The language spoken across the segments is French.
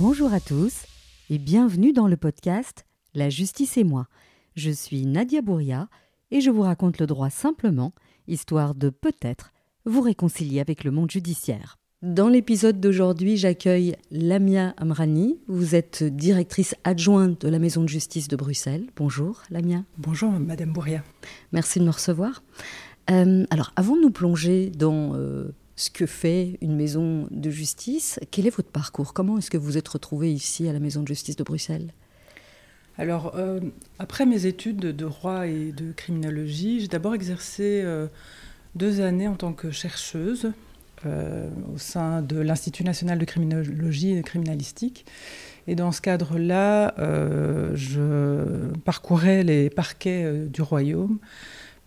Bonjour à tous et bienvenue dans le podcast La justice et moi. Je suis Nadia Bouria et je vous raconte le droit simplement, histoire de peut-être vous réconcilier avec le monde judiciaire. Dans l'épisode d'aujourd'hui, j'accueille Lamia Amrani. Vous êtes directrice adjointe de la Maison de justice de Bruxelles. Bonjour Lamia. Bonjour Madame Bouria. Merci de me recevoir. Euh, alors, avant de nous plonger dans euh, ce que fait une maison de justice, quel est votre parcours? Comment est-ce que vous êtes retrouvée ici à la Maison de justice de Bruxelles? Alors, euh, après mes études de droit et de criminologie, j'ai d'abord exercé deux années en tant que chercheuse au sein de l'Institut national de criminologie et de criminalistique. Et dans ce cadre-là, je parcourais les parquets du royaume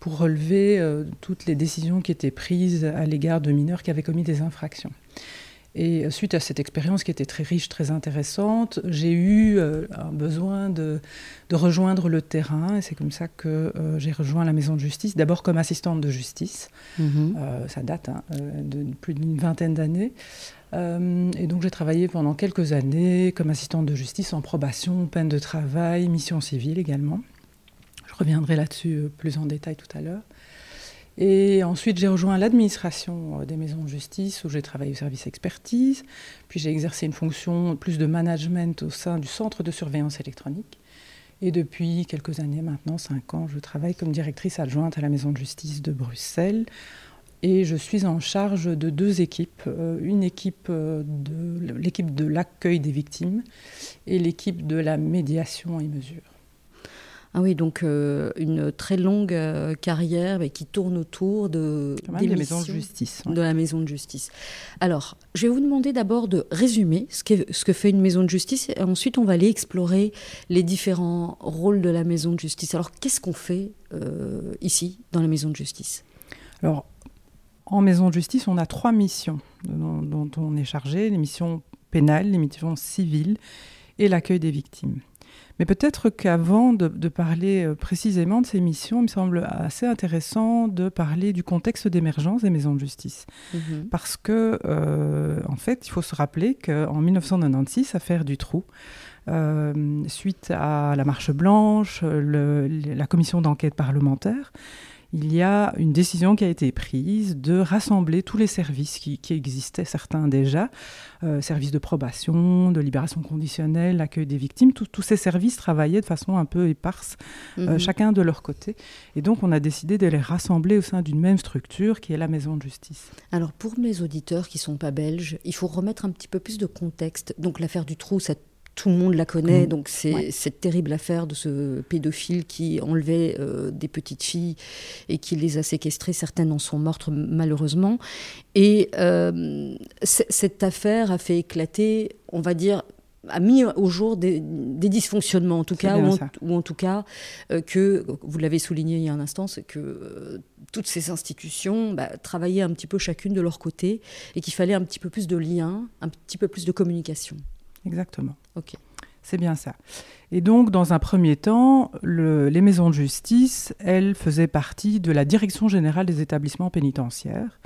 pour relever euh, toutes les décisions qui étaient prises à l'égard de mineurs qui avaient commis des infractions. Et euh, suite à cette expérience qui était très riche, très intéressante, j'ai eu euh, un besoin de, rejoindre le terrain. Et c'est comme ça que j'ai rejoint la maison de justice, d'abord comme assistante de justice. Mhm. ça date hein, de plus d'une vingtaine d'années. et donc j'ai travaillé pendant quelques années comme assistante de justice en probation, peine de travail, mission civile également. Je reviendrai là-dessus euh, plus en détail tout à l'heure. Et ensuite, j'ai rejoint l'administration euh, des maisons de justice où j'ai travaillé au service expertise. Puis j'ai exercé une fonction plus de management au sein du centre de surveillance électronique. Et depuis quelques années maintenant, cinq ans, je travaille comme directrice adjointe à la maison de justice de Bruxelles. Et je suis en charge de deux équipes. Euh, une équipe de l'équipe de l'accueil des victimes et l'équipe de la médiation et mesure. Ah oui, donc euh, une très longue euh, carrière mais qui tourne autour de, des de justice. De la maison de justice. Alors, je vais vous demander d'abord de résumer ce, ce, que fait une maison de justice et ensuite on va aller explorer les différents rôles de la maison de justice. Alors, qu'est-ce qu'on fait euh, ici dans la maison de justice? Alors, en maison de justice, on a trois missions dont, dont on est chargé les missions pénales, les missions civiles et l'accueil des victimes. Mais peut-être qu'avant de, parler euh, précisément de ces missions, il me semble assez intéressant de parler du contexte d'émergence des maisons de justice. Mhm. Parce que, euh, en fait, il faut se rappeler qu'en 1996, affaire du trou, euh, suite à la marche blanche, la commission d'enquête parlementaire, il y a une décision qui a été prise de rassembler tous les services qui, existaient, certains déjà, euh, services de probation, de libération conditionnelle, accueil des victimes, tous ces services travaillaient de façon un peu éparse, euh, mhm. chacun de leur côté. Et donc on a décidé de les rassembler au sein d'une même structure qui est la maison de justice. Alors pour mes auditeurs qui ne sont pas belges, il faut remettre un petit peu plus de contexte. Donc l'affaire du trou, ça tout le monde la connaît, mm. donc c'est cette terrible affaire de ce pédophile qui enlevait euh, des petites filles et qui les a séquestrées. Certaines en sont mortes malheureusement. Et euh, cette affaire a fait éclater, on va dire, a mis au jour des, dysfonctionnements, en tout cas, ou en, tout cas euh, que, vous l'avez souligné il y a un instant, c'est que toutes ces institutions bah, travaillaient un petit peu chacune de leur côté et qu'il fallait un petit peu plus de liens, un petit peu plus de communication. Exactement. Ok. C'est bien ça. Et donc, dans un premier temps, les maisons de justice, elles faisaient partie de la Direction générale des établissements pénitentiaires.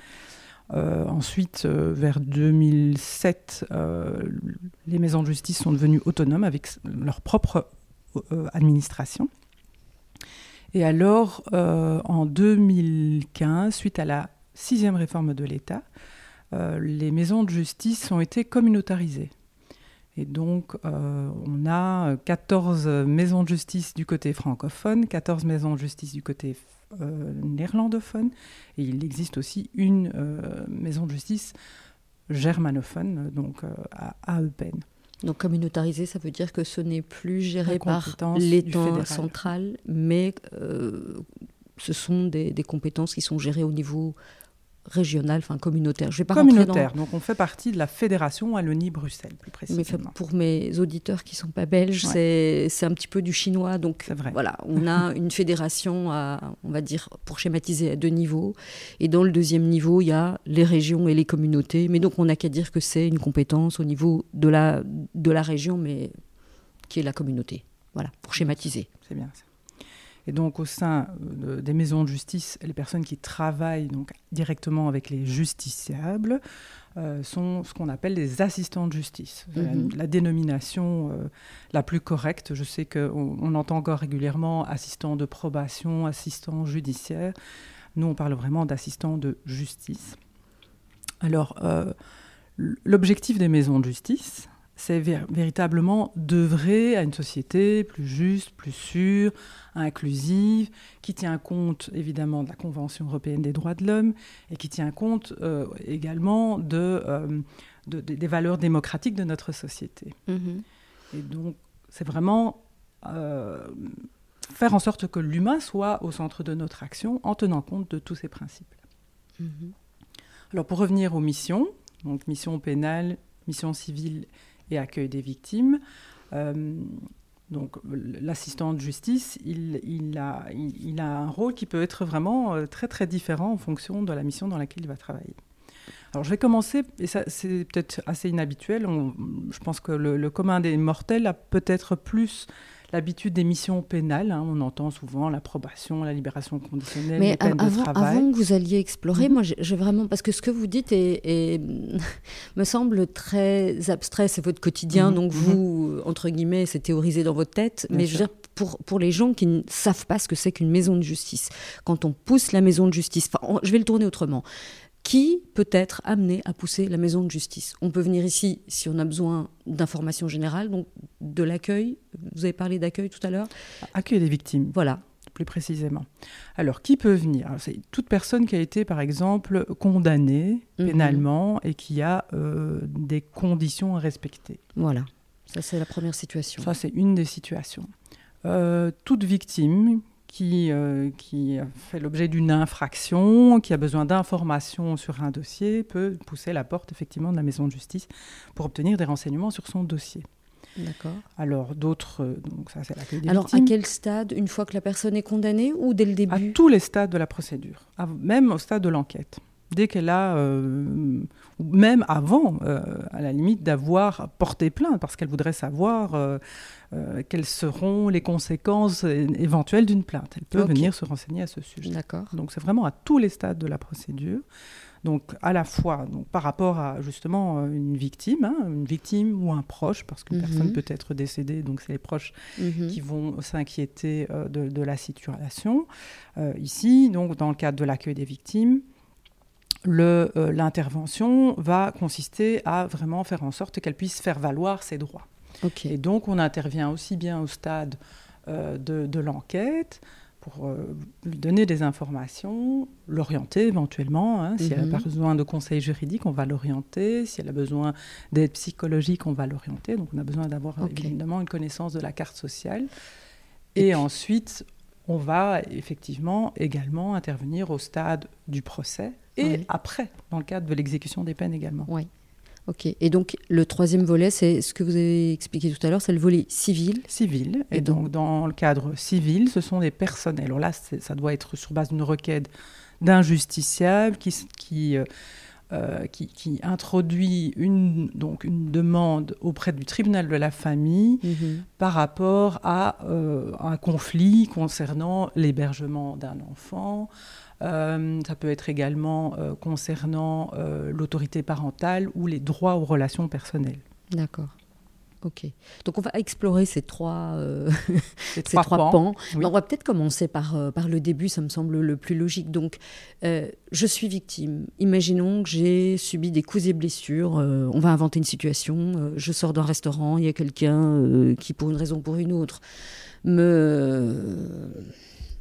Euh, ensuite, euh, vers 2007, euh, les maisons de justice sont devenues autonomes avec leur propre administration. Et alors, en 2015, suite à la sixième réforme de l'État, les maisons de justice ont été communautarisées. Et donc, euh, on a 14 maisons de justice du côté francophone, 14 maisons de justice du côté euh, néerlandophone, et il existe aussi une euh, maison de justice germanophone, donc à, Eupen. Donc communautarisé, ça veut dire que ce n'est plus géré par l'État central, mais ce sont des, des, compétences qui sont gérées au niveau régionale, enfin communautaire. Je vais pas communautaire, donc on fait partie de la fédération Wallonie-Bruxelles, plus précisément. Mais pour mes auditeurs qui ne sont pas belges, c'est un petit peu du chinois. Donc vrai. voilà, on a une fédération, à, on va dire, pour schématiser, à deux niveaux. Et dans le deuxième niveau, il y a les régions et les communautés. Mais donc on n'a qu'à dire que c'est une compétence au niveau de la, de la région, mais qui est la communauté. Voilà, pour schématiser. C'est bien ça. Et donc au sein des maisons de justice, les personnes qui travaillent donc directement avec les justiciables sont ce qu'on appelle les assistants de justice. Mhm. La, dénomination la plus correcte, je sais qu'on on entend encore régulièrement assistant de probation, assistant judiciaire. Nous, on parle vraiment d'assistant de justice. Alors, l'objectif des maisons de justice, c'est véritablement d'œuvrer à une société plus juste, plus sûre, inclusive, qui tient compte évidemment de la Convention européenne des droits de l'homme et qui tient compte euh, également euh, de, des valeurs démocratiques de notre société. Mm-hmm. Et donc, c'est vraiment euh, faire en sorte que l'humain soit au centre de notre action en tenant compte de tous ces principes. Mm-hmm. Alors, pour revenir aux missions, donc mission pénale, mission civile et accueil des victimes. Euh, donc l'assistant de justice, il, a, un rôle qui peut être vraiment euh, très très différent en fonction de la mission dans laquelle il va travailler. Alors je vais commencer, et ça c'est peut-être assez inhabituel, je pense que le, le, commun des mortels a peut-être plus l'habitude des missions pénales. Hein. on entend souvent l'approbation, la libération conditionnelle, Mais les peines avant, de travail. avant que vous alliez explorer, mhm. moi j'ai vraiment parce que ce que vous dites est, me semble très abstrait, c'est votre quotidien, mhm. donc mhm. vous entre guillemets c'est théorisé dans votre tête. mais je veux dire pour, pour les gens qui ne savent pas ce que c'est qu'une maison de justice, quand on pousse la maison de justice, enfin, je vais le tourner autrement qui peut être amené à pousser la maison de justice? On peut venir ici si on a besoin d'informations générales, donc de l'accueil. Vous avez parlé d'accueil tout à l'heure. Accueil des victimes. Voilà. Plus précisément. Alors, qui peut venir? C'est toute personne qui a été, par exemple, condamnée mhm. pénalement et qui a euh, des conditions à respecter. Voilà. Ça, c'est la première situation. Ça, c'est une des situations. Euh, toute victime qui, euh, qui fait l'objet d'une infraction, qui a besoin d'informations sur un dossier, peut pousser la porte effectivement de la maison de justice pour obtenir des renseignements sur son dossier. D'accord. Alors d'autres, euh, donc ça c'est l'accueil des Alors à quel stade Une fois que la personne est condamnée ou dès le début? À tous les stades de la procédure, même au stade de l'enquête dès qu'elle a, euh, même avant, euh, à la limite, d'avoir porté plainte, parce qu'elle voudrait savoir euh, quelles seront les conséquences éventuelles d'une plainte. Elle peut venir se renseigner à ce sujet. D'accord. Donc c'est vraiment à tous les stades de la procédure. Donc à la fois donc, par rapport à justement une victime, hein, une victime ou un proche, parce qu'une mhm. personne peut être décédée, donc c'est les proches mhm. qui vont s'inquiéter de, de, la situation. ici, donc dans le cadre de l'accueil des victimes, euh, l'intervention va consister à vraiment faire en sorte qu'elle puisse faire valoir ses droits. Et donc on intervient aussi bien au stade euh, de, l'enquête pour euh, lui donner des informations, l'orienter éventuellement. Hein. si elle n'a pas mhm. besoin de conseils juridiques, on va l'orienter. Si elle a besoin d'aide psychologique, on va l'orienter. Donc on a besoin d'avoir évidemment une connaissance de la carte sociale. Et, ensuite, on va effectivement également intervenir au stade du procès et après, dans le cadre de l'exécution des peines également. Oui. Ok. Et donc, le troisième volet, c'est ce que vous avez expliqué tout à l'heure, c'est le volet civil. Civil. Et, donc, dans le cadre civil, ce sont des personnels. Alors là, ça doit être sur base d'une requête d'un justiciable qui, qui, euh, euh, qui, introduit une, donc une demande auprès du tribunal de la famille mhm. par rapport à euh, un conflit concernant l'hébergement d'un enfant, euh, ça peut être également concernant l'autorité parentale ou les droits aux relations personnelles. D'accord. Ok. Donc on va explorer ces trois, ces, trois, pans. On va peut-être commencer par, par le début, ça me semble le plus logique. Donc je suis victime. Imaginons que j'ai subi des coups et blessures. on va inventer une situation. je sors d'un restaurant, il y a quelqu'un qui, pour une raison ou pour une autre, me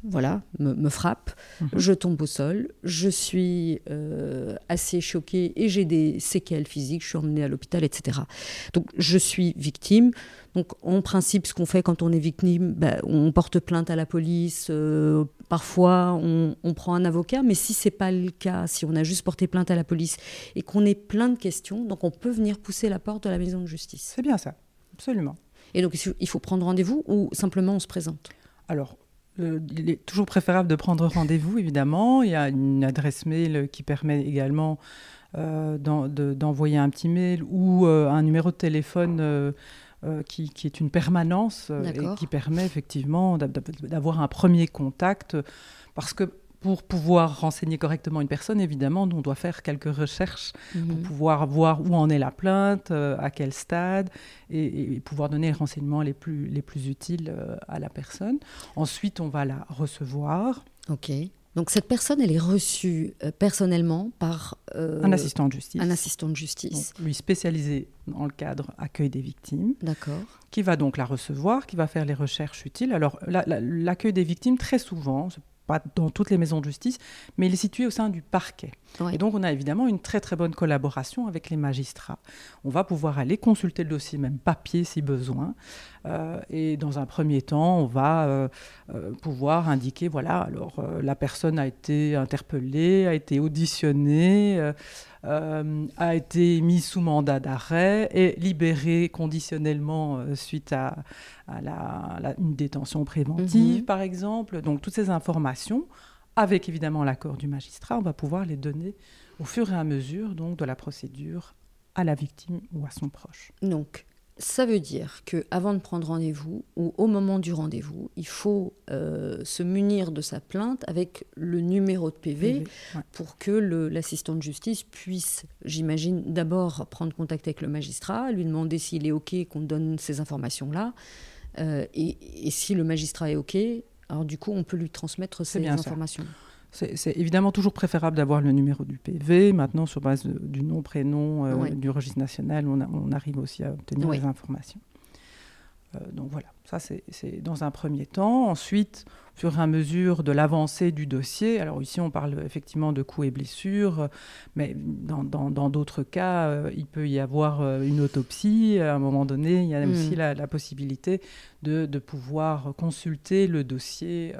voilà, me, frappe, mhm. je tombe au sol, je suis euh, assez choquée et j'ai des séquelles physiques, je suis emmenée à l'hôpital, etc. Donc je suis victime. Donc en principe, ce qu'on fait quand on est victime, ben, on porte plainte à la police, euh, parfois on, prend un avocat, mais si c'est pas le cas, si on a juste porté plainte à la police et qu'on ait plein de questions, donc on peut venir pousser la porte de la maison de justice. C'est bien ça, absolument. Et donc il faut prendre rendez-vous ou simplement on se présente? Alors il est toujours préférable de prendre rendez-vous, évidemment. Il y a une adresse mail qui permet également euh, d'envoyer un petit mail ou euh, un numéro de téléphone euh, qui, qui, est une permanence et qui permet effectivement d'avoir un premier contact parce que pour pouvoir renseigner correctement une personne, évidemment, on doit faire quelques recherches pour mhm. pouvoir voir où en est la plainte, euh, à quel stade, et, pouvoir donner les renseignements les plus, les plus utiles euh, à la personne. Ensuite, on va la recevoir. OK. Donc cette personne, elle est reçue euh, personnellement par un assistant de justice. Un assistant de justice. lui spécialisé dans le cadre accueil des victimes. D'accord. Qui va donc la recevoir, qui va faire les recherches utiles. Alors l'accueil des victimes, très souvent, pas dans toutes les maisons de justice, mais il est situé au sein du parquet. Et donc, on a évidemment une très très bonne collaboration avec les magistrats. On va pouvoir aller consulter le dossier, même papier si besoin. Euh, et dans un premier temps, on va euh, euh, pouvoir indiquer voilà, alors la personne a été interpellée, a été auditionnée. a été mise sous mandat d'arrêt et libérée conditionnellement suite à, la, une détention préventive, mhm. par exemple. Donc toutes ces informations avec évidemment l'accord du magistrat, on va pouvoir les donner au fur et à mesure donc de la procédure à la victime ou à son proche. Donc, ça veut dire que avant de prendre rendez-vous ou au moment du rendez-vous, il faut euh, se munir de sa plainte avec le numéro de PV, pour que l'assistant de justice puisse, j'imagine, d'abord prendre contact avec le magistrat, lui demander s'il est OK qu'on donne ces informations-là. Euh, et, et, si le magistrat est OK, alors du coup, on peut lui transmettre ces informations. C'est évidemment toujours préférable d'avoir le numéro du PV. Maintenant, sur base du nom, prénom, euh, du registre national, on, arrive aussi à obtenir les informations. Euh, donc voilà, ça c'est dans un premier temps. Ensuite, fur et à mesure de l'avancée du dossier, alors ici on parle effectivement de coups et blessures, mais dans d'autres cas, euh, il peut y avoir une autopsie. À un moment donné, il y a hmm. aussi la, possibilité de, de, pouvoir consulter le dossier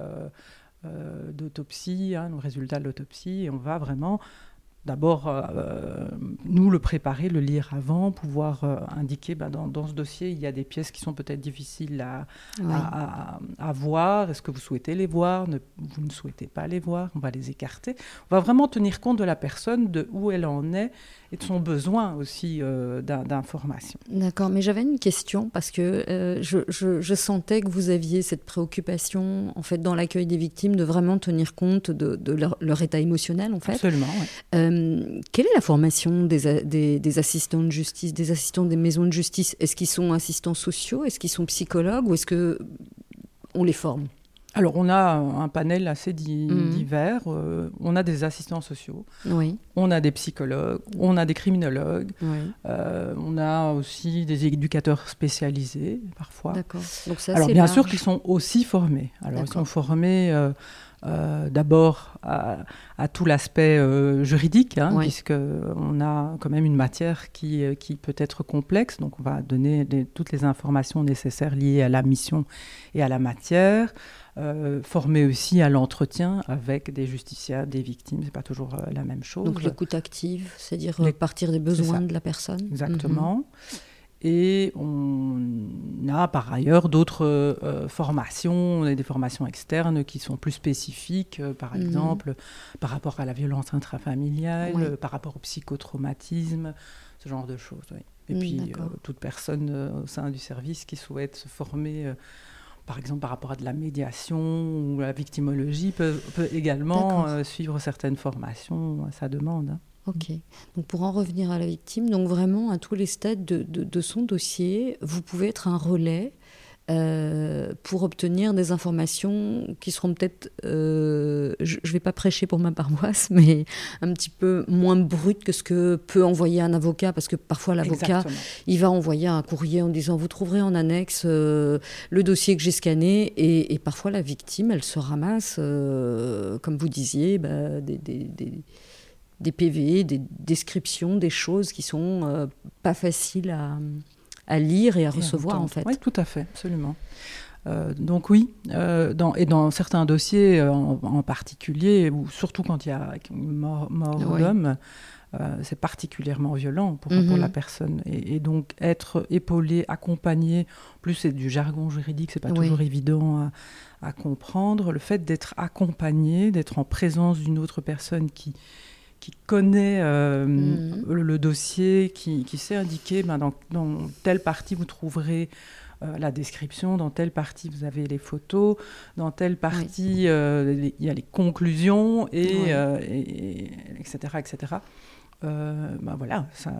euh, d'autopsie, hein, nos résultats de l'autopsie, et on va vraiment d'abord euh, euh, nous le préparer, le lire avant, pouvoir euh, indiquer bah, dans, ce dossier, il y a des pièces qui sont peut-être difficiles à, à, voir. Est-ce que vous souhaitez les voir? Vous ne souhaitez pas les voir? On va les écarter. On va vraiment tenir compte de la personne, de où elle en est et de son besoin aussi d'information. D'accord, mais j'avais une question parce que je, sentais que vous aviez cette préoccupation en fait dans l'accueil des victimes de vraiment tenir compte de, leur, état émotionnel en fait. Absolument. Euh, quelle est la formation des, assistants de justice, des assistants des maisons de justice? Est-ce qu'ils sont assistants sociaux? Est-ce qu'ils sont psychologues? Ou est-ce que on les forme? Alors, on a un panel assez mhm. divers. Euh, on a des assistants sociaux, oui. on a des psychologues, on a des criminologues, euh, on a aussi des éducateurs spécialisés parfois. D'accord. Alors, bien sûr qu'ils sont aussi formés. Alors, ils sont formés euh, d'abord à, tout l'aspect euh, juridique, hein, puisqu'on a quand même une matière qui, euh, qui, peut être complexe, donc on va donner toutes les informations nécessaires liées à la mission et à la matière. former aussi à l'entretien avec des justiciables, des victimes, c'est pas toujours la même chose. Donc l'écoute active, c'est-à-dire partir des besoins de la personne. Exactement. Mhm. Et on a par ailleurs d'autres euh, formations, on a des formations externes qui sont plus spécifiques, euh, par mhm. exemple par rapport à la violence intrafamiliale, par rapport au psychotraumatisme, ce genre de choses. Et mm, puis euh, toute personne au sein du service qui souhaite se former par exemple par rapport à de la médiation ou à la victimologie, peut, peut également suivre certaines formations à sa demande. Hein. Ok. Donc pour en revenir à la victime, donc vraiment à tous les stades de, son dossier, vous pouvez être un relais euh, pour obtenir des informations qui seront peut-être, euh, je ne vais pas prêcher pour ma paroisse, mais un petit peu moins brutes que ce que peut envoyer un avocat, parce que parfois l'avocat, il va envoyer un courrier en disant vous trouverez en annexe euh, le dossier que j'ai scanné, et, parfois la victime, elle se ramasse, comme vous disiez, bah, des des PV, des descriptions, des choses qui sont euh, pas faciles à, lire et à recevoir en fait. Oui, tout à fait, absolument. Euh, donc oui, euh, dans, et dans certains dossiers en, particulier, ou surtout quand il y a une mort, d'homme, c'est particulièrement violent pour, pour mhm. la personne. Et, donc être épaulé, accompagné, plus c'est du jargon juridique, c'est pas toujours évident à, à comprendre. Le fait d'être accompagné, d'être en présence d'une autre personne qui, qui connaît mhm. le, dossier, qui, sait indiquer ben, dans, dans, telle partie vous trouverez la description, dans telle partie vous avez les photos, dans telle partie il y a les conclusions, et, etc. etc. Euh, voilà, ça,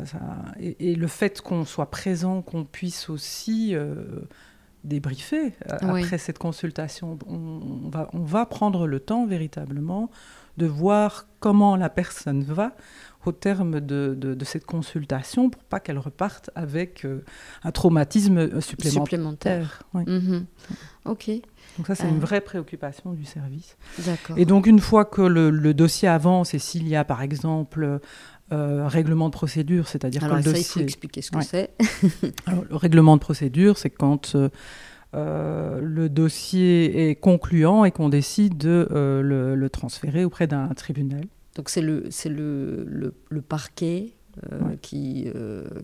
Et, le fait qu'on soit présent, qu'on puisse aussi euh, débriefer euh, après cette consultation, on, va, on va prendre le temps véritablement de voir comment la personne va au terme de, de, cette consultation pour pas qu'elle reparte avec un traumatisme supplémentaire. Mhm. Ok. Donc ça, c'est une vraie préoccupation du service. Et donc, une fois que le, le dossier avance, et s'il y a, par exemple, euh, règlement de procédure, c'est-à-dire que le ça, dossier. Il faut expliquer ce que c'est. le règlement de procédure, c'est quand euh, euh, le dossier est concluant et qu'on décide de le, transférer auprès d'un tribunal. Donc c'est le, c'est le, le, parquet qui,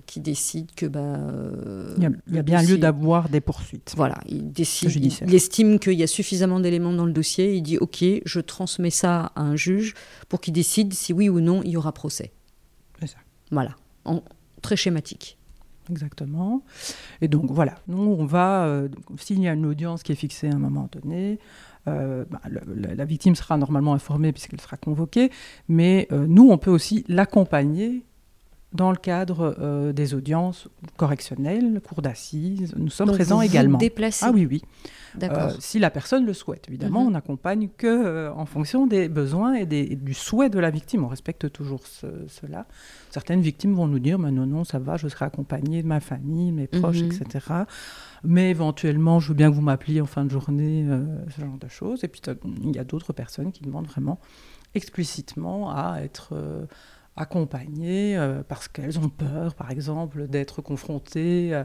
qui décide que bah, il y a, bien lieu d'avoir des poursuites. Voilà, il décide, il, estime qu'il y a suffisamment d'éléments dans le dossier, il dit ok, je transmets ça à un juge pour qu'il décide si oui ou non il y aura procès. Voilà, en, très schématique. Exactement. Et donc voilà, nous on va, euh, s'il y a une audience qui est fixée à un moment donné, euh, bah, la, victime sera normalement informée puisqu'elle sera convoquée, mais euh, nous on peut aussi l'accompagner dans le cadre des audiences correctionnelles, cours d'assises. Nous sommes présents vous également. Déplacez. Ah oui, oui. Euh, si la personne le souhaite. Évidemment, mhm. on n'accompagne que euh, en fonction des besoins et, du souhait de la victime. On respecte toujours cela. Certaines victimes vont nous dire non, non, ça va, je serai accompagnée de ma famille, mes proches, mhm. etc. Mais éventuellement, je veux bien que vous m'appeliez en fin de journée, euh, ce genre de choses. Et puis, il y a d'autres personnes qui demandent vraiment explicitement à être accompagnées parce qu'elles ont peur, par exemple, d'être confrontées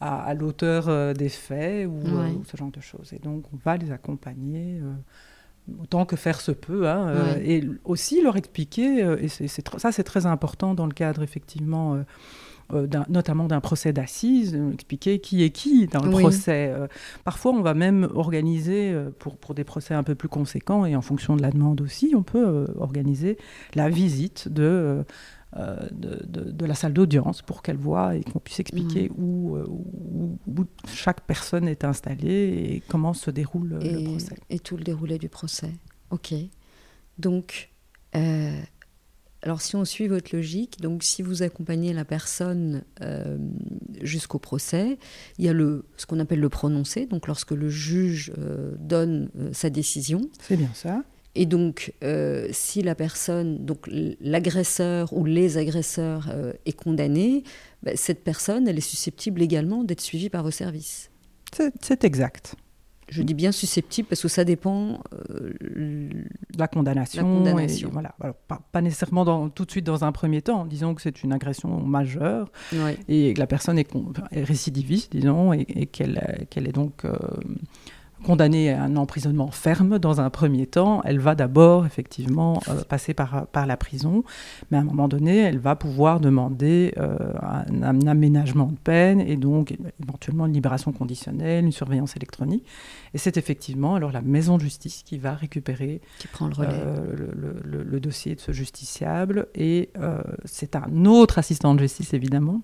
à, l'auteur euh, des faits ou, euh, ce genre de choses. Et donc, on va les accompagner euh, autant que faire se peut, hein, et aussi leur expliquer, et c'est, ça c'est très important dans le cadre effectivement, notamment d'un procès d'assises, expliquer qui est qui dans le procès. parfois on va même organiser, pour, pour des procès un peu plus conséquents, et en fonction de la demande aussi, on peut organiser la visite de euh, de, la salle d'audience pour qu'elle voit et qu'on puisse expliquer euh, où, où, chaque personne est installée et comment se déroule et, le procès. Et tout le déroulé du procès. Ok. Donc, euh, alors si on suit votre logique, donc si vous accompagnez la personne jusqu'au procès, il y a le, ce qu'on appelle le prononcé, donc lorsque le juge donne sa décision. C'est bien ça. Et donc, euh, si la personne, donc l'agresseur ou les agresseurs euh, est condamné, bah, cette personne, elle est susceptible également d'être suivie par vos services. C'est exact. Je dis bien susceptible parce que ça dépend euh, la condamnation. La condamnation. voilà. pas, nécessairement tout de suite dans un premier temps. Disons que c'est une agression majeure et que la personne est, récidiviste, disons, et, qu'elle est donc condamnée à un emprisonnement ferme dans un premier temps, elle va d'abord effectivement euh, passer par, par la prison, mais à un moment donné, elle va pouvoir demander euh, un, aménagement de peine et donc éventuellement une libération conditionnelle, une surveillance électronique. Et c'est effectivement alors la maison de justice qui va récupérer qui prend le, relais. Euh, le, le, dossier de ce justiciable et c'est un autre assistant de justice évidemment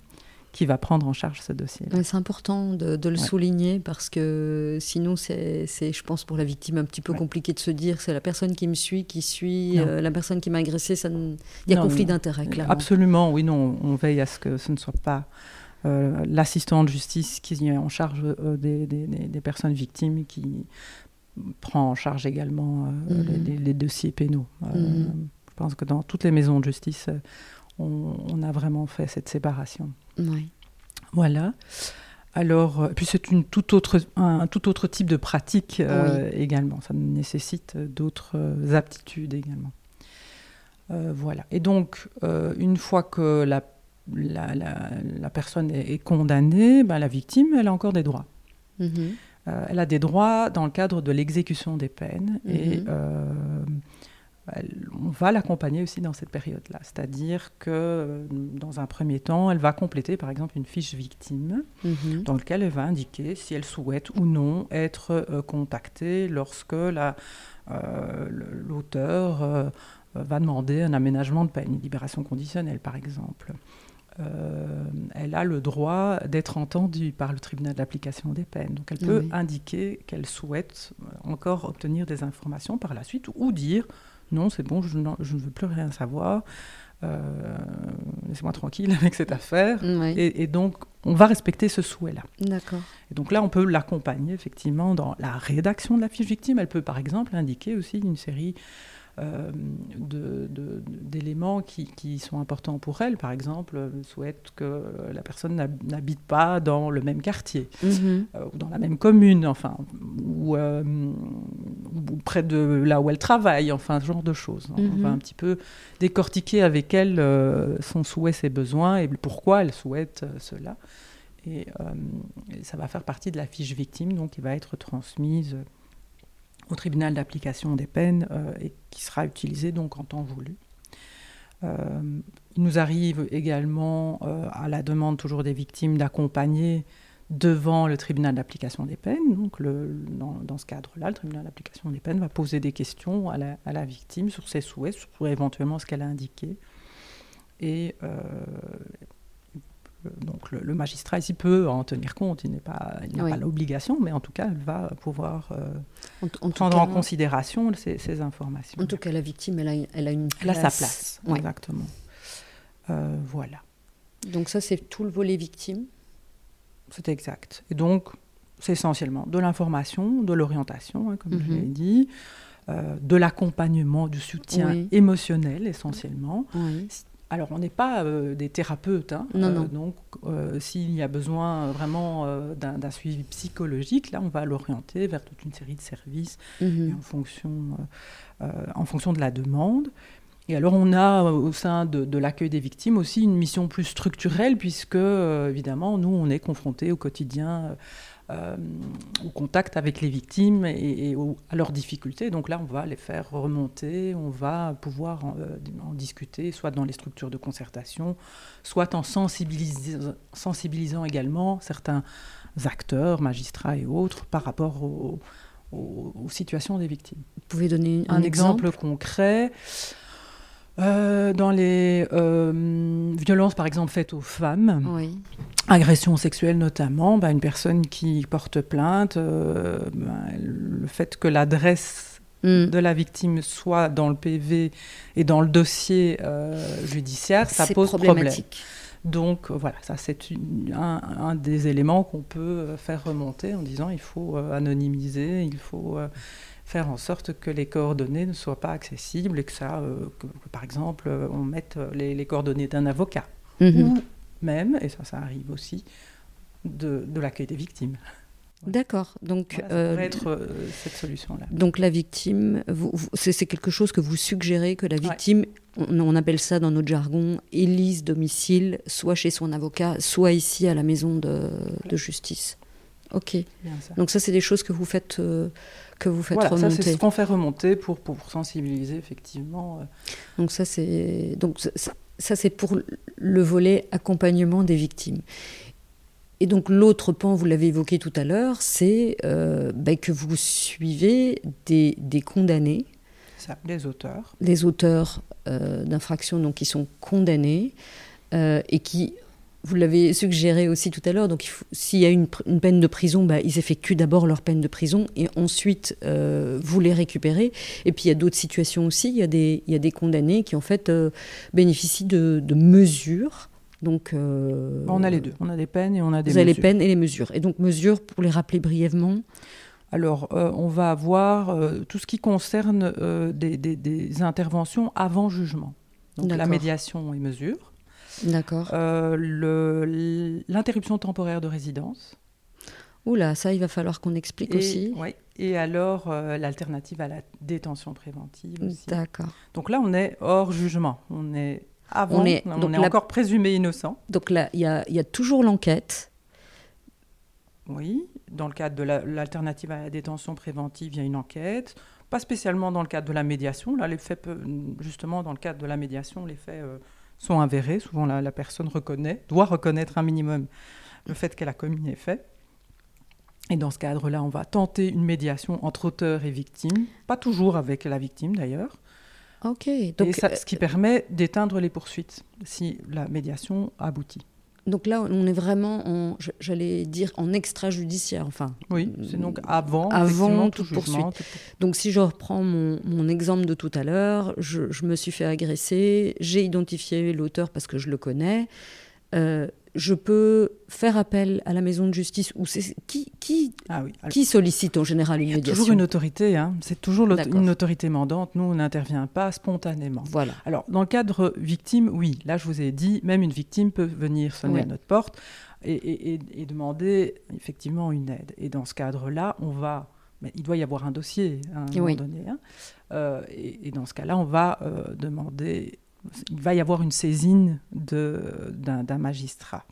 qui va prendre en charge ce dossier. C'est important de, le souligner parce que sinon, c'est, je pense, pour la victime un petit peu compliqué de se dire c'est la personne qui me suit, qui suit euh, la personne qui m'a agressé. Il y a conflit d'intérêt, clairement. Absolument, oui, non, on veille à ce que ce ne soit pas euh, l'assistant de justice qui est en charge euh, des, des, des, personnes victimes qui prend en charge également mhm. les, dossiers pénaux. Mhm. Je pense que dans toutes les maisons de justice, on, a vraiment fait cette séparation. Oui. Voilà. Alors, euh, puis c'est une tout autre, un, tout autre type de pratique euh, également. Ça nécessite d'autres euh, aptitudes également. voilà. Et donc, une fois que la, la, personne est, condamnée, ben, la victime, elle a encore des droits. Mm-hmm. elle a des droits dans le cadre de l'exécution des peines. Et mm-hmm on va l'accompagner aussi dans cette période-là. C'est-à-dire que euh, dans un premier temps, elle va compléter par exemple une fiche victime mhm. dans laquelle elle va indiquer si elle souhaite ou non être euh, contactée lorsque euh, l'auteur va demander un aménagement de peine, une libération conditionnelle par exemple. elle a le droit d'être entendue par le tribunal d'application des peines. Donc elle peut indiquer qu'elle souhaite encore obtenir des informations par la suite ou dire non, c'est bon, je, je, ne veux plus rien savoir. Euh, laissez-moi tranquille avec cette affaire. Et, donc, on va respecter ce souhait-là. D'accord. Et donc là, on peut l'accompagner effectivement dans la rédaction de la fiche victime. Elle peut, par exemple, indiquer aussi une série euh, d'éléments qui, qui, sont importants pour elle. Par exemple, elle souhaite que la personne n'habite pas dans le même quartier, mhm. euh, ou dans la même commune, enfin, ou, euh, ou, près de là où elle travaille, enfin, ce genre de choses. On va mhm. un petit peu décortiquer avec elle son souhait, ses besoins et pourquoi elle souhaite cela. Et, et, ça va faire partie de la fiche victime, donc qui va être transmise au tribunal d'application des peines euh, et qui sera utilisé donc en temps voulu. Euh, il nous arrive également, euh, à la demande toujours des victimes, d'accompagner devant le tribunal d'application des peines. Donc, le, dans, ce cadre-là, le tribunal d'application des peines va poser des questions à la, à la victime sur ses souhaits, sur éventuellement ce qu'elle a indiqué. Et donc le, magistrat ici peut en tenir compte, il n'a pas, pas l'obligation, mais en tout cas, elle va pouvoir euh, prendre en considération ces, informations. En tout cas, la victime, elle a, elle a une place. Elle a sa place, exactement. Euh, voilà. Donc ça, c'est tout le volet victime C'est exact. Et donc, c'est essentiellement de l'information, de l'orientation, hein, comme je mhm. l'ai dit, euh, de l'accompagnement, du soutien émotionnel essentiellement. Oui. Alors, on n'est pas euh, des thérapeutes, hein. euh, donc euh, s'il y a besoin vraiment d'un suivi psychologique, là, on va l'orienter vers toute une série de services mhm. en, fonction, en fonction de la demande. Et alors, on a au sein de, de l'accueil des victimes aussi une mission plus structurelle, puisque, évidemment, nous, on est confrontés au quotidien euh, au contact avec les victimes et, à leurs difficultés. Donc là, on va les faire remonter, on va pouvoir en, euh, discuter, soit dans les structures de concertation, soit en sensibilisant, sensibilisant également certains acteurs, magistrats et autres par rapport aux, situations des victimes. Vous pouvez donner un, exemple, concret euh, dans les violences, par exemple, faites aux femmes, oui agression sexuelle notamment, bah, une personne qui porte plainte, euh, bah, le fait que l'adresse mm. de la victime soit dans le PV et dans le dossier euh, judiciaire, ça pose problème. Donc euh, voilà, ça c'est un, des éléments qu'on peut faire remonter en disant il faut anonymiser, il faut faire en sorte que les coordonnées ne soient pas accessibles et que ça, par exemple, on mette les, coordonnées d'un avocat. Mm-hmm même, et ça, ça arrive aussi, de, de l'accueil des victimes. D'accord. Donc, ça euh, être euh, cette solution-là. Donc, la victime, c'est quelque chose que vous suggérez que la victime, on, appelle ça dans notre jargon, élise domicile, soit chez son avocat, soit ici à la maison de, de justice. Ok. Donc, ça, c'est des choses que vous faites, euh, que vous faites remonter. Ça, c'est ce qu'on fait remonter pour, pour sensibiliser, effectivement. Donc, ça, c'est. Donc, ça, ça, c'est pour le volet accompagnement des victimes. Et donc l'autre pan, vous l'avez évoqué tout à l'heure, c'est euh, ben, que vous suivez des, condamnés. Ça, les auteurs. Les auteurs euh, d'infractions donc, qui sont condamnés euh, et qui vous l'avez suggéré aussi tout à l'heure, donc s'il y a une, peine de prison, bah, ils effectuent d'abord leur peine de prison et ensuite euh, vous les récupérez. Et puis il y a d'autres situations aussi, il y a des, il y a des condamnés qui en fait euh, bénéficient de, mesures. Donc, euh, on a les deux, on a des peines et on a des vous mesures. Avez les peines et les mesures. Et donc mesures, pour les rappeler brièvement alors, on va avoir tout ce qui concerne des, des, interventions avant jugement. Donc la médiation et mesures. D'accord. Euh, L'interruption temporaire de résidence. Oula, ça, il va falloir qu'on explique aussi. Oui, et alors euh, l'alternative à la détention préventive aussi. D'accord. Donc là, on est hors jugement. On est avant, on est, on est encore présumé innocent. Donc là, il y a, y a, toujours l'enquête. Oui, dans le cadre de l'alternative à la détention préventive, il y a une enquête. Pas spécialement dans le cadre de la médiation. Là, les faits, justement, dans le cadre de la médiation, les faits euh, sont avérés. Souvent, la, personne reconnaît, doit reconnaître un minimum le fait qu'elle a commis les faits. Et dans ce cadre-là, on va tenter une médiation entre auteur et victime, pas toujours avec la victime d'ailleurs. Ok. Donc, ce qui permet d'éteindre les poursuites si la médiation aboutit. Donc là, on est vraiment en, j'allais dire, en extrajudiciaire, enfin. Oui, c'est donc avant, avant toute poursuite. Donc si je reprends mon, exemple de tout à l'heure, je, je, me suis fait agresser, j'ai identifié l'auteur parce que je le connais. Euh, je peux faire appel à la maison de justice ou c'est qui qui, ah qui sollicite en général une Il y a toujours une autorité, hein. c'est toujours une autorité mandante. Nous, on n'intervient pas spontanément. Voilà. Alors, dans le cadre victime, oui, là, je vous ai dit, même une victime peut venir sonner à notre porte et, demander effectivement une aide. Et dans ce cadre-là, on va mais il doit y avoir un dossier à un moment donné. Hein. Euh, et, dans ce cas-là, on va euh, demander il va y avoir une saisine d'un magistrat.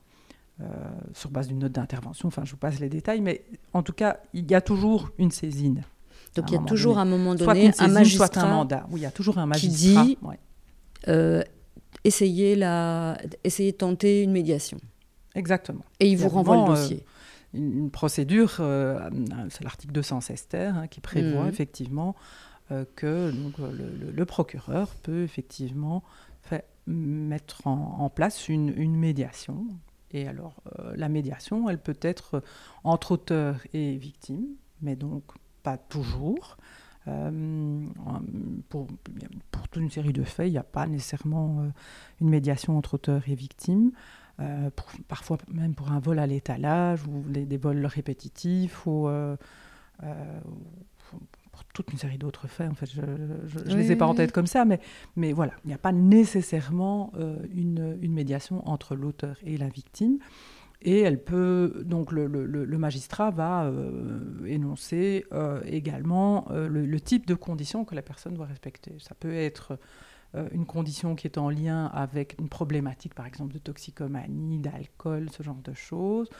Euh, sur base d'une note d'intervention. Enfin, je vous passe les détails, mais en tout cas, il y a toujours une saisine. Donc il y a toujours à un moment donné un magistrat, soit un mandat. Oui, il y a toujours un magistrat qui dit euh, essayez la, essayez de tenter une médiation. Exactement. Et il vous renvoie le dossier. Euh, une, procédure, c'est l'article 216 terre hein, qui prévoit mmh. effectivement que donc, le, procureur peut effectivement mettre en, place une, médiation. Et alors, euh, la médiation, elle peut être entre auteur et victime, mais donc pas toujours. Euh, pour, pour, toute une série de faits, il n'y a pas nécessairement une médiation entre auteur et victime. parfois même pour un vol à l'étalage ou des, vols répétitifs ou, toute une série d'autres faits. En fait, je ne les ai pas en tête comme ça, mais, mais voilà, il n'y a pas nécessairement euh, une, une, médiation entre l'auteur et la victime. Et elle peut, donc le, le, magistrat va euh, énoncer euh, également le, type de conditions que la personne doit respecter. Ça peut être une condition qui est en lien avec une problématique, par exemple, de toxicomanie, d'alcool, ce genre de choses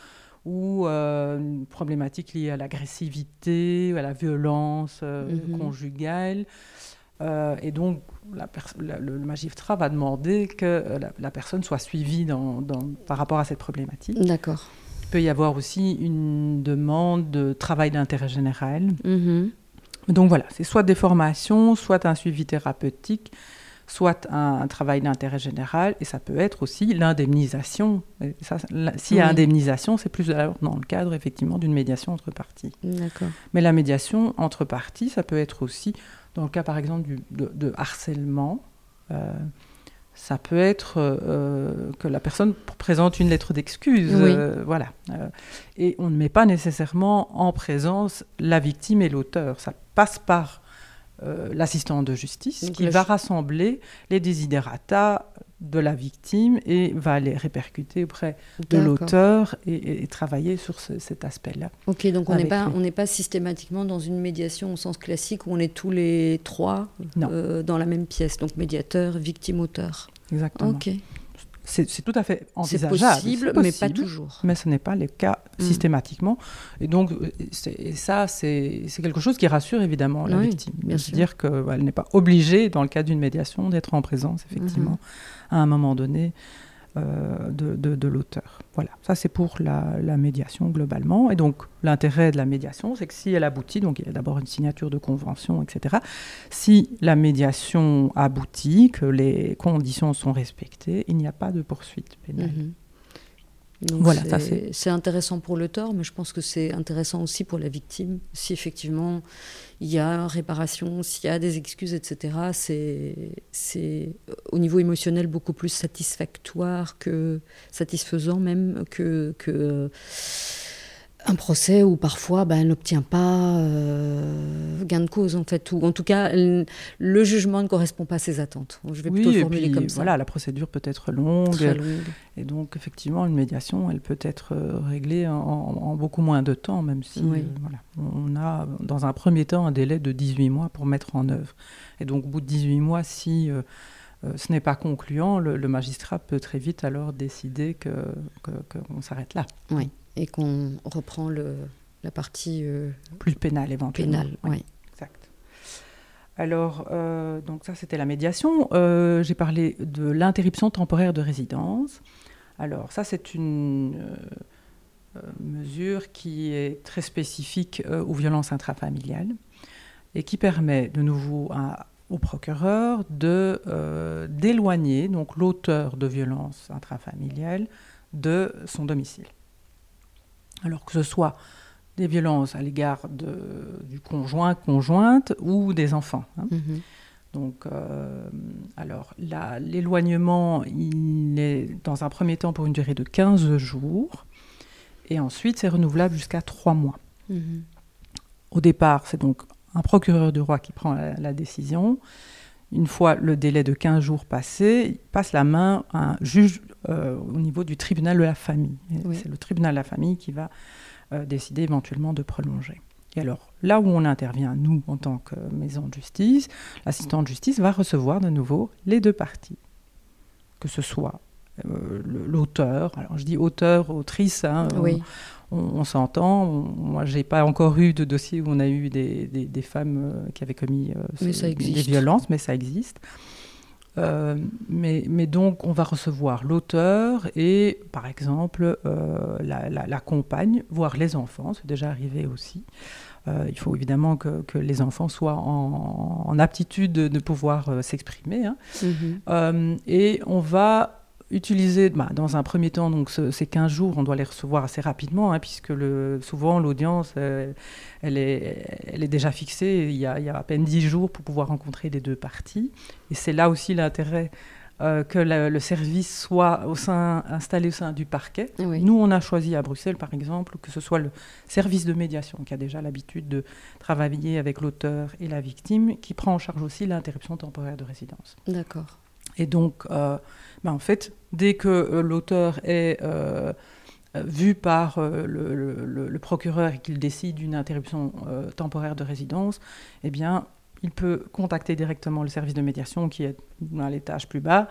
ou euh, une problématique liée à l'agressivité, à la violence euh, mhm. conjugale. Euh, et donc, le, magistrat va demander que la, personne soit suivie dans, par rapport à cette problématique. D'accord. Il peut y avoir aussi une demande de travail d'intérêt général. Mhm. Donc voilà, c'est soit des formations, soit un suivi thérapeutique, soit un, travail d'intérêt général, et ça peut être aussi l'indemnisation. S'il y a indemnisation, c'est plus dans le cadre effectivement d'une médiation entre parties. Mais la médiation entre parties, ça peut être aussi, dans le cas par exemple du, de, harcèlement, euh, ça peut être euh, que la personne présente une lettre d'excuse, euh, voilà. et on ne met pas nécessairement en présence la victime et l'auteur. Ça passe par euh, l'assistant de justice qui va rassembler les desiderata de la victime et va les répercuter auprès de l'auteur et, travailler sur cet aspect-là. Ok, donc on n'est pas, on pas systématiquement dans une médiation au sens classique où on est tous les trois euh, dans la même pièce, donc médiateur, victime, auteur. Exactement. Ok. C'est tout à fait envisageable. C'est possible, mais pas toujours. Mais ce n'est pas le cas mm. systématiquement. Et donc, et ça, c'est quelque chose qui rassure évidemment la victime. Bien de dire qu'elle n'est pas obligée, dans le cas d'une médiation, d'être en présence, effectivement, mm-hmm. à un moment donné. Euh, de, l'auteur. Voilà, ça c'est pour la, médiation globalement. Et donc l'intérêt de la médiation, c'est que si elle aboutit, donc il y a d'abord une signature de convention, etc. Si la médiation aboutit, que les conditions sont respectées, il n'y a pas de poursuite pénale. Voilà, c'est intéressant pour l'auteur, mais je pense que c'est intéressant aussi pour la victime. Si effectivement il y a réparation, s'il y a des excuses, etc., c'est au niveau émotionnel beaucoup plus satisfactoire que satisfaisant même que, que un procès où parfois ben, elle n'obtient pas euh, gain de cause en fait, ou en tout cas le jugement ne correspond pas à ses attentes. Je vais plutôt formuler comme ça. Voilà, la procédure peut être longue, Très longue, et donc effectivement une médiation, elle peut être euh, réglée en, beaucoup moins de temps, même si euh, voilà, on a dans un premier temps un délai de 18 mois pour mettre en œuvre. Et donc au bout de 18 mois, si ce n'est pas concluant, le, magistrat peut très vite alors décider qu'on que, s'arrête là. Oui et qu'on reprend le, la partie euh, plus pénale éventuellement. Pénale, oui. Exact. Alors, euh, donc ça c'était la médiation. Euh, j'ai parlé de l'interruption temporaire de résidence. Alors ça c'est une mesure qui est très spécifique aux violences intrafamiliales et qui permet de nouveau à au procureur de d'éloigner donc l'auteur de violences intrafamiliales de son domicile. Alors que ce soit des violences à l'égard du conjoint, conjointe ou des enfants. Hein. Mhm. Donc, euh, alors, l'éloignement, il est dans un premier temps pour une durée de 15 jours, et ensuite c'est renouvelable jusqu'à 3 mois. Mhm. Au départ, c'est donc un procureur du roi qui prend la, décision. Une fois le délai de 15 jours passé, il passe la main à un juge euh, au niveau du tribunal de la famille. C'est le tribunal de la famille qui va euh, décider éventuellement de prolonger. Et alors, là où on intervient, nous, en tant que maison de justice, l'assistant de justice va recevoir de nouveau les deux parties. Que ce soit euh, l'auteur, alors je dis auteur, autrice, hein, on, s'entend. Moi, je n'ai pas encore eu de dossier où on a eu des, des, femmes euh, qui avaient commis des violences, mais ça existe. Euh, mais, mais, donc, on va recevoir l'auteur et, par exemple, euh, la, compagne, voire les enfants, c'est déjà arrivé aussi. Euh, il faut évidemment que, que, les enfants soient en, aptitude de, pouvoir s'exprimer. Hein. Mhm. et on va utiliser, bah, dans un premier temps, donc ces 15 jours, on doit les recevoir assez rapidement, hein, puisque le, souvent l'audience, elle, est, elle est déjà fixée. Il y, a, il y, a, à peine 10 jours pour pouvoir rencontrer les deux parties. Et c'est là aussi l'intérêt euh, que le, service soit au sein, installé au sein du parquet. Nous, on a choisi à Bruxelles, par exemple, que ce soit le service de médiation, qui a déjà l'habitude de travailler avec l'auteur et la victime, qui prend en charge aussi l'interruption temporaire de résidence. D'accord. Et donc, euh, bah, en fait, dès que euh, l'auteur est euh, vu par le, procureur et qu'il décide d'une interruption temporaire de résidence, eh bien, il peut contacter directement le service de médiation qui est à l'étage plus bas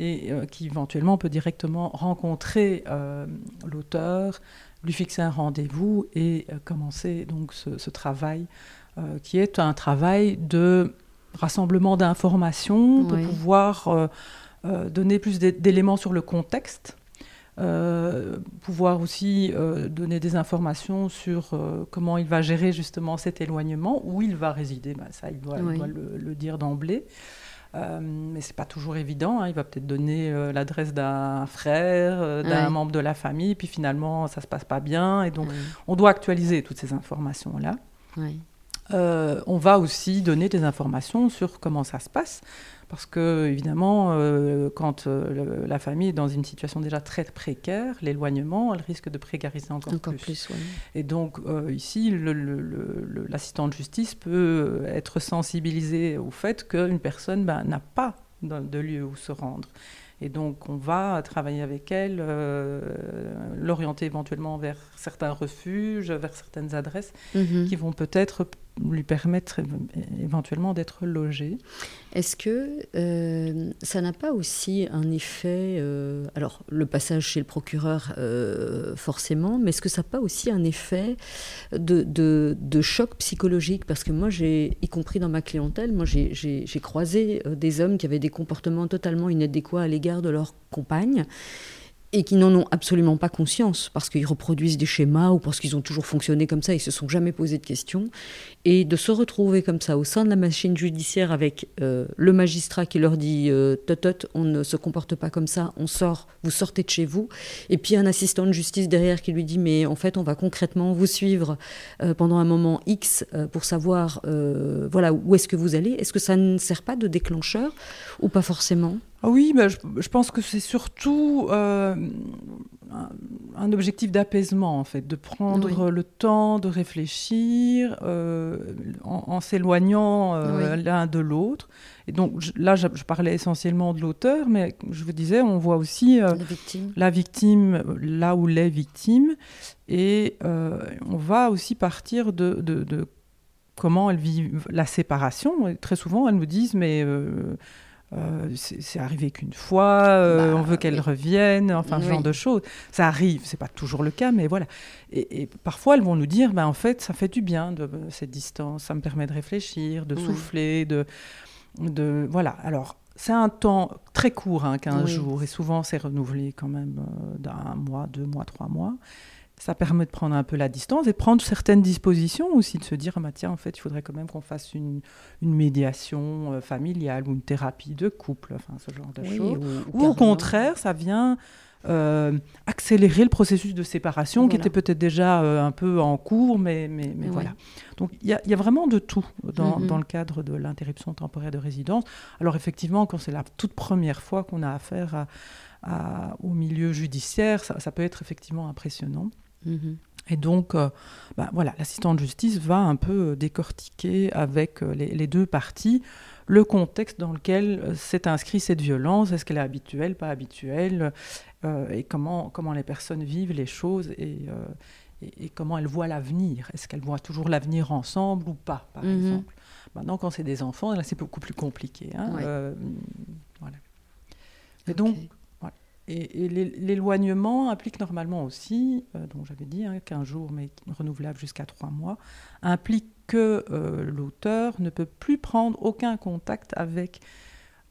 et qui éventuellement peut directement rencontrer l'auteur, lui fixer un rendez-vous et commencer donc ce travail qui est un travail de rassemblement d'informations pour pouvoir euh, euh, donner plus d'éléments sur le contexte. Euh, pouvoir aussi donner des informations sur comment il va gérer justement cet éloignement, où il va résider, ben, ça il doit, le, dire d'emblée. mais c'est pas toujours évident. Hein. Il va peut-être donner l'adresse d'un frère, d'un membre de la famille, puis finalement ça se passe pas bien, et donc on doit actualiser toutes ces informations là. Euh, on va aussi donner des informations sur comment ça se passe, parce que évidemment, euh, quand euh, la famille est dans une situation déjà très précaire, l'éloignement, elle risque de précariser encore, plus. Et donc ici, l'assistant de justice peut être sensibilisé au fait qu'une personne ben, n'a pas de lieu où se rendre. Et donc, on va travailler avec elle, euh, l'orienter éventuellement vers certains refuges, vers certaines adresses mhm. qui vont peut-être lui permettre éventuellement d'être logé. Est-ce que euh, ça n'a pas aussi un effet, euh, alors le passage chez le procureur forcément, mais est-ce que ça n'a pas aussi un effet de, de, choc psychologique? Parce que moi, j'ai, y compris dans ma clientèle, moi j'ai croisé des hommes qui avaient des comportements totalement inadéquats à l'égard de leur compagne et qui n'en ont absolument pas conscience parce qu'ils reproduisent des schémas ou parce qu'ils ont toujours fonctionné comme ça, ils se sont jamais posé de questions. Et de se retrouver comme ça au sein de la machine judiciaire avec euh, le magistrat qui leur dit euh, on ne se comporte pas comme ça, on sort, vous sortez de chez vous. Et puis un assistant de justice derrière qui lui dit mais en fait on va concrètement vous suivre euh, pendant un moment X pour savoir voilà où est-ce que vous allez. Est-ce que ça ne sert pas de déclencheur ou pas forcément? Oui, bah, je, pense que c'est surtout euh, un, objectif d'apaisement, en fait, de prendre le temps de réfléchir euh, en, s'éloignant euh, l'un de l'autre. Et donc là, je, parlais essentiellement de l'auteur, mais je vous disais, on voit aussi la victime. là où les victimes, et on va aussi partir de, de, comment elles vivent la séparation. Et très souvent, elles nous disent, mais euh, c'est arrivé qu'une fois, euh, bah, on veut qu'elle revienne, enfin ce genre de choses. Ça arrive, c'est pas toujours le cas, mais voilà. Et, parfois elles vont nous dire, bah, en fait, ça fait du bien de cette distance, ça me permet de réfléchir, de souffler, de, de voilà. Alors c'est un temps très court, hein, 15 jours, et souvent c'est renouvelé quand même euh, d'un mois, deux mois, trois mois. Ça permet de prendre un peu la distance et prendre certaines dispositions aussi, de se dire, ah bah, tiens, en fait, il faudrait quand même qu'on fasse une, une médiation euh, familiale ou une thérapie de couple, enfin, ce genre de choses. Ou, au contraire, ça vient euh, accélérer le processus de séparation qui était peut-être déjà euh, un peu en cours, mais, mais, mais voilà. Donc il y, y, a vraiment de tout dans, mm-hmm. dans le cadre de l'interruption temporaire de résidence. Alors effectivement, quand c'est la toute première fois qu'on a affaire à, au milieu judiciaire, ça, ça, peut être effectivement impressionnant. Et donc, euh, bah, voilà, l'assistant de justice va un peu euh, décortiquer avec euh, les, deux parties le contexte dans lequel s'est inscrit cette violence, est-ce qu'elle est habituelle, pas habituelle, et comment, comment les personnes vivent les choses et, et, comment elles voient l'avenir? Est-ce qu'elles voient toujours l'avenir ensemble ou pas, par mhm. exemple? Maintenant, quand c'est des enfants, là, c'est beaucoup plus compliqué. Hein, voilà. Et donc, et, l'éloignement implique normalement aussi, euh, dont j'avais dit, hein, 15 jours, mais renouvelable jusqu'à 3 mois, implique que euh, l'auteur ne peut plus prendre aucun contact avec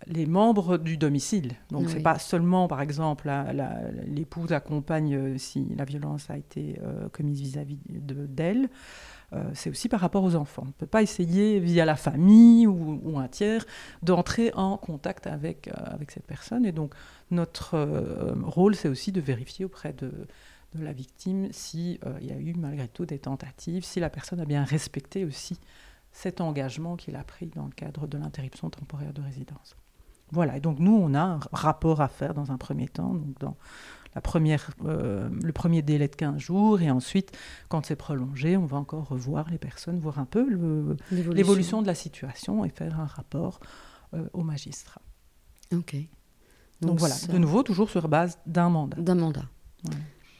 les membres du domicile. Donc ce c'est pas seulement, par exemple, l'épouse accompagne euh, si la violence a été commise vis-à-vis d'elle. C'est aussi par rapport aux enfants. On ne peut pas essayer via la famille ou, un tiers d'entrer en contact avec, avec cette personne. Et donc notre euh, rôle, c'est aussi de vérifier auprès de, la victime s'il euh, y a eu malgré tout des tentatives, si la personne a bien respecté aussi cet engagement qu'il a pris dans le cadre de l'interruption temporaire de résidence. Voilà, et donc nous, on a un rapport à faire dans un premier temps, la première, euh, le premier délai de 15 jours, et ensuite, quand c'est prolongé, on va encore revoir les personnes, voir un peu l'évolution de la situation et faire un rapport au magistrat. Ok. Donc, voilà, de nouveau, toujours sur base d'un mandat. D'un mandat.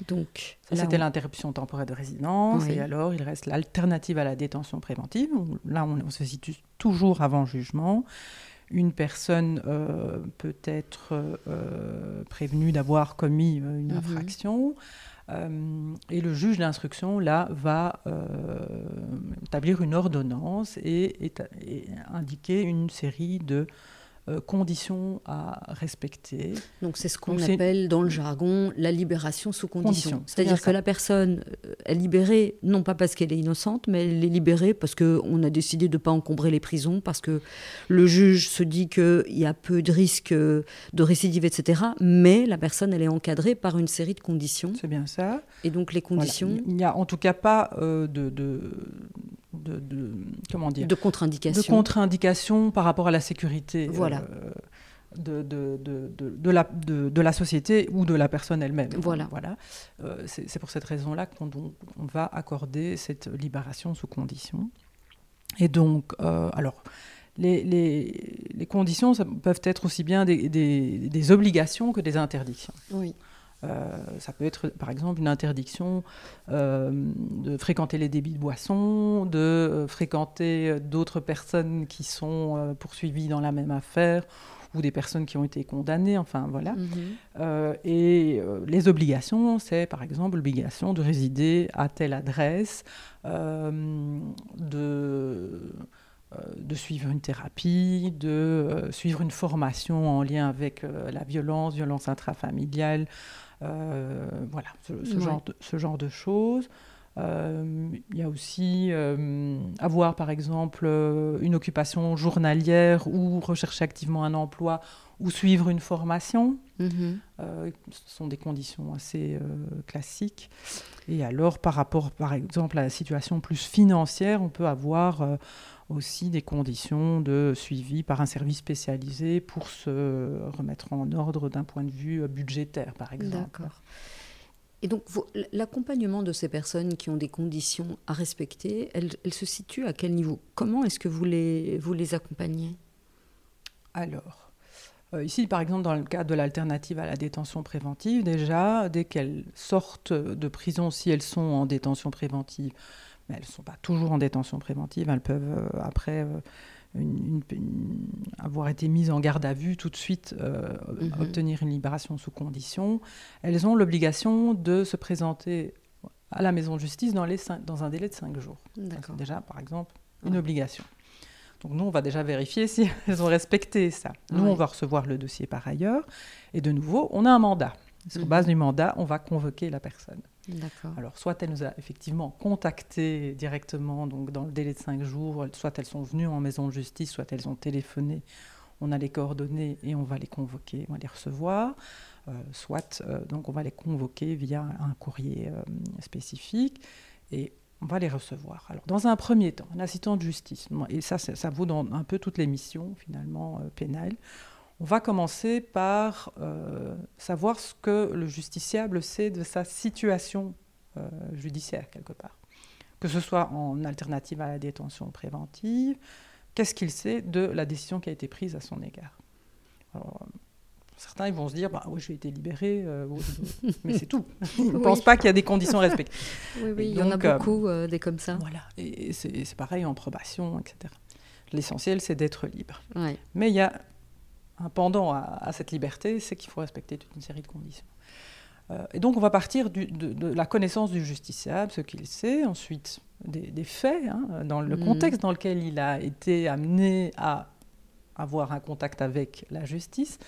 Donc, c'était l'interruption temporaire de résidence, et alors il reste l'alternative à la détention préventive. Là, on, se situe toujours avant jugement. Une personne euh, peut être euh, prévenue d'avoir commis euh, une mhm. infraction. et le juge d'instruction, là, va établir une ordonnance et, et, indiquer une série de euh, conditions à respecter. Donc c'est ce qu'on appelle dans le jargon la libération sous condition. C'est-à-dire que la personne euh, est libérée, non pas parce qu'elle est innocente, mais elle est libérée parce qu'on a décidé de ne pas encombrer les prisons, parce que le juge se dit qu'il y a peu de risques de récidive, etc. Mais la personne, elle est encadrée par une série de conditions. C'est bien ça. Et donc les conditions... Il n'y a en tout cas pas euh, de, de de, comment dire de contre-indication de contre-indication par rapport à la sécurité voilà. Euh, de, de, de, la, de, la société ou de la personne elle-même. Voilà. voilà. Euh, c'est pour cette raison-là qu'on on va accorder cette libération sous condition. Et donc, euh, alors, les, les, les, conditions ça peuvent être aussi bien des, des, des obligations que des interdictions. Oui. Euh, ça peut être par exemple une interdiction euh, de fréquenter les débits de boissons, de euh, fréquenter d'autres personnes qui sont poursuivies dans la même affaire ou des personnes qui ont été condamnées, enfin voilà. Mhm. et les obligations, c'est par exemple l'obligation de résider à telle adresse, de de suivre une thérapie, de suivre une formation en lien avec la violence, violence intrafamiliale, voilà, ce, genre de, ce genre de choses. Euh, il y a aussi euh, avoir, par exemple, une occupation journalière ou rechercher activement un emploi ou suivre une formation. Mm-hmm. ce sont des conditions assez classiques. Et alors, par rapport, par exemple, à la situation plus financière, on peut avoir aussi des conditions de suivi par un service spécialisé pour se remettre en ordre d'un point de vue budgétaire, par exemple. D'accord. Et donc, l'accompagnement de ces personnes qui ont des conditions à respecter, elle, se situe à quel niveau? Comment est-ce que vous les, vous les accompagnez? Alors, euh, ici, par exemple, dans le cas de l'alternative à la détention préventive, déjà, dès qu'elles sortent de prison, si elles sont en détention préventive, mais elles ne sont pas toujours en détention préventive. Elles peuvent, euh, après euh, avoir été mises en garde à vue, tout de suite euh, mhm. obtenir une libération sous condition. Elles ont l'obligation de se présenter à la maison de justice dans, les dans un délai de cinq jours. C'est déjà, par exemple, une obligation. Donc nous, on va déjà vérifier si elles ont respecté ça. Nous, on va recevoir le dossier par ailleurs. Et de nouveau, on a un mandat. Sur mhm. base du mandat, on va convoquer la personne. Alors, soit elle nous a effectivement contacté directement, donc dans le délai de cinq jours, soit elles sont venues en maison de justice, soit elles ont téléphoné. On a les coordonnées et on va les convoquer, on va les recevoir. Euh, soit, euh, donc on va les convoquer via un courrier euh, spécifique et on va les recevoir. Alors, dans un premier temps, un assistant de justice, et ça, ça, vaut dans un peu toutes les missions finalement pénales. On va commencer par savoir ce que le justiciable sait de sa situation judiciaire quelque part, que ce soit en alternative à la détention préventive. Qu'est-ce qu'il sait de la décision qui a été prise à son égard? Certains ils vont se dire bah oui j'ai été libéré euh, mais c'est tout. Ils ne pensent pas qu'il y a des conditions respectées oui oui il y en a euh, beaucoup euh, des comme ça. voilà. Et c'est pareil en probation etc l'essentiel c'est d'être libre. Mais il y a un pendant à, cette liberté c'est qu'il faut respecter toute une série de conditions et donc on va partir de, la connaissance du justiciable ce qu'il sait ensuite des, faits hein, dans le mm. contexte dans lequel il a été amené à avoir un contact avec la justice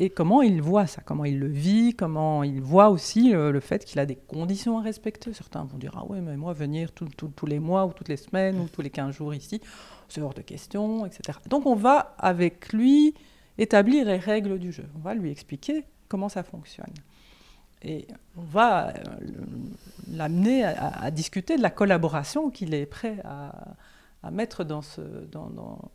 et comment il voit ça, comment il le vit, comment il voit aussi euh, le fait qu'il a des conditions à respecter. Certains vont dire Ah ouais, mais moi, venir tous les mois ou toutes les semaines ou tous les 15 jours ici, c'est hors de question, etc. Donc on va avec lui établir les règles du jeu. On va lui expliquer comment ça fonctionne. Et on va euh, l'amener à, discuter de la collaboration qu'il est prêt à, mettre dans ce. Dans, dans,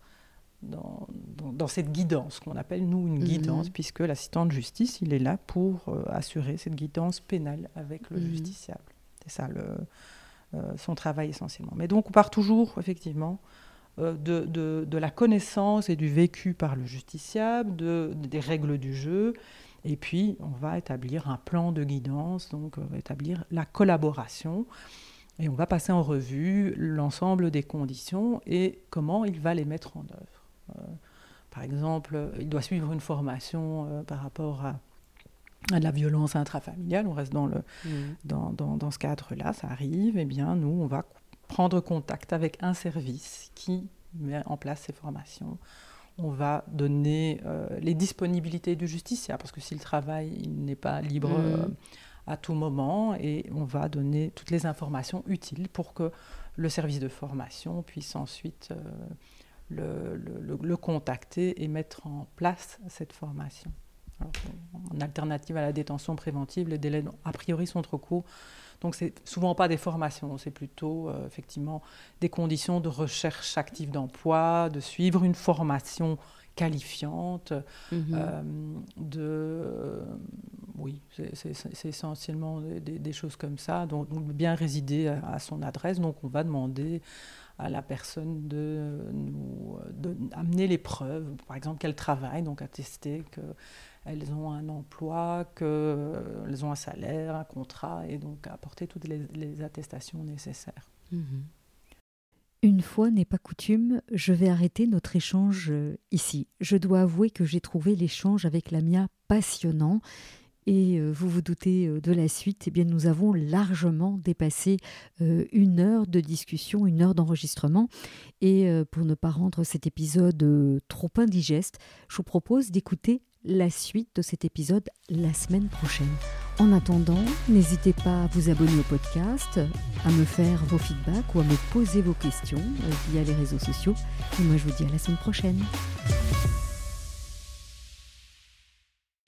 dans, dans, cette guidance, qu'on appelle nous une guidance, mhm. puisque l'assistant de justice, il est là pour euh, assurer cette guidance pénale avec le mhm. justiciable. C'est ça le, euh, son travail essentiellement. Mais donc on part toujours, effectivement, de, de, de, la connaissance et du vécu par le justiciable, de, des règles du jeu, et puis on va établir un plan de guidance, donc on va établir la collaboration. Et on va passer en revue l'ensemble des conditions et comment il va les mettre en œuvre. Euh, par exemple, il doit suivre une formation euh, par rapport à, la violence intrafamiliale, on reste dans, le, mmh. dans, dans, ce cadre-là, ça arrive, eh bien, nous, on va prendre contact avec un service qui met en place ces formations. On va donner euh, les disponibilités du justiciable, parce que s'il travaille, il n'est pas libre mmh. à tout moment, et on va donner toutes les informations utiles pour que le service de formation puisse ensuite le, le, contacter et mettre en place cette formation. en alternative à la détention préventive, les délais a priori sont trop courts. Donc c'est souvent pas des formations, c'est plutôt euh, effectivement des conditions de recherche active d'emploi, de suivre une formation qualifiante, mhm. euh, de oui, c'est essentiellement des, choses comme ça, donc, bien résider à, son adresse. Donc on va demander à la personne de nous de amener les preuves, par exemple qu'elles travaillent, donc attester qu'elles ont un emploi, qu'elles ont un salaire, un contrat, et donc apporter toutes les, attestations nécessaires. Mhm. Une fois n'est pas coutume, je vais arrêter notre échange euh, ici. Je dois avouer que j'ai trouvé l'échange avec Lamia passionnant et euh, vous vous doutez euh, de la suite, eh bien nous avons largement dépassé euh, une heure de discussion, une heure d'enregistrement. Et pour ne pas rendre cet épisode trop indigeste, je vous propose d'écouter la suite de cet épisode la semaine prochaine. En attendant, n'hésitez pas à vous abonner au podcast, à me faire vos feedbacks ou à me poser vos questions via les réseaux sociaux. Et moi je vous dis à la semaine prochaine.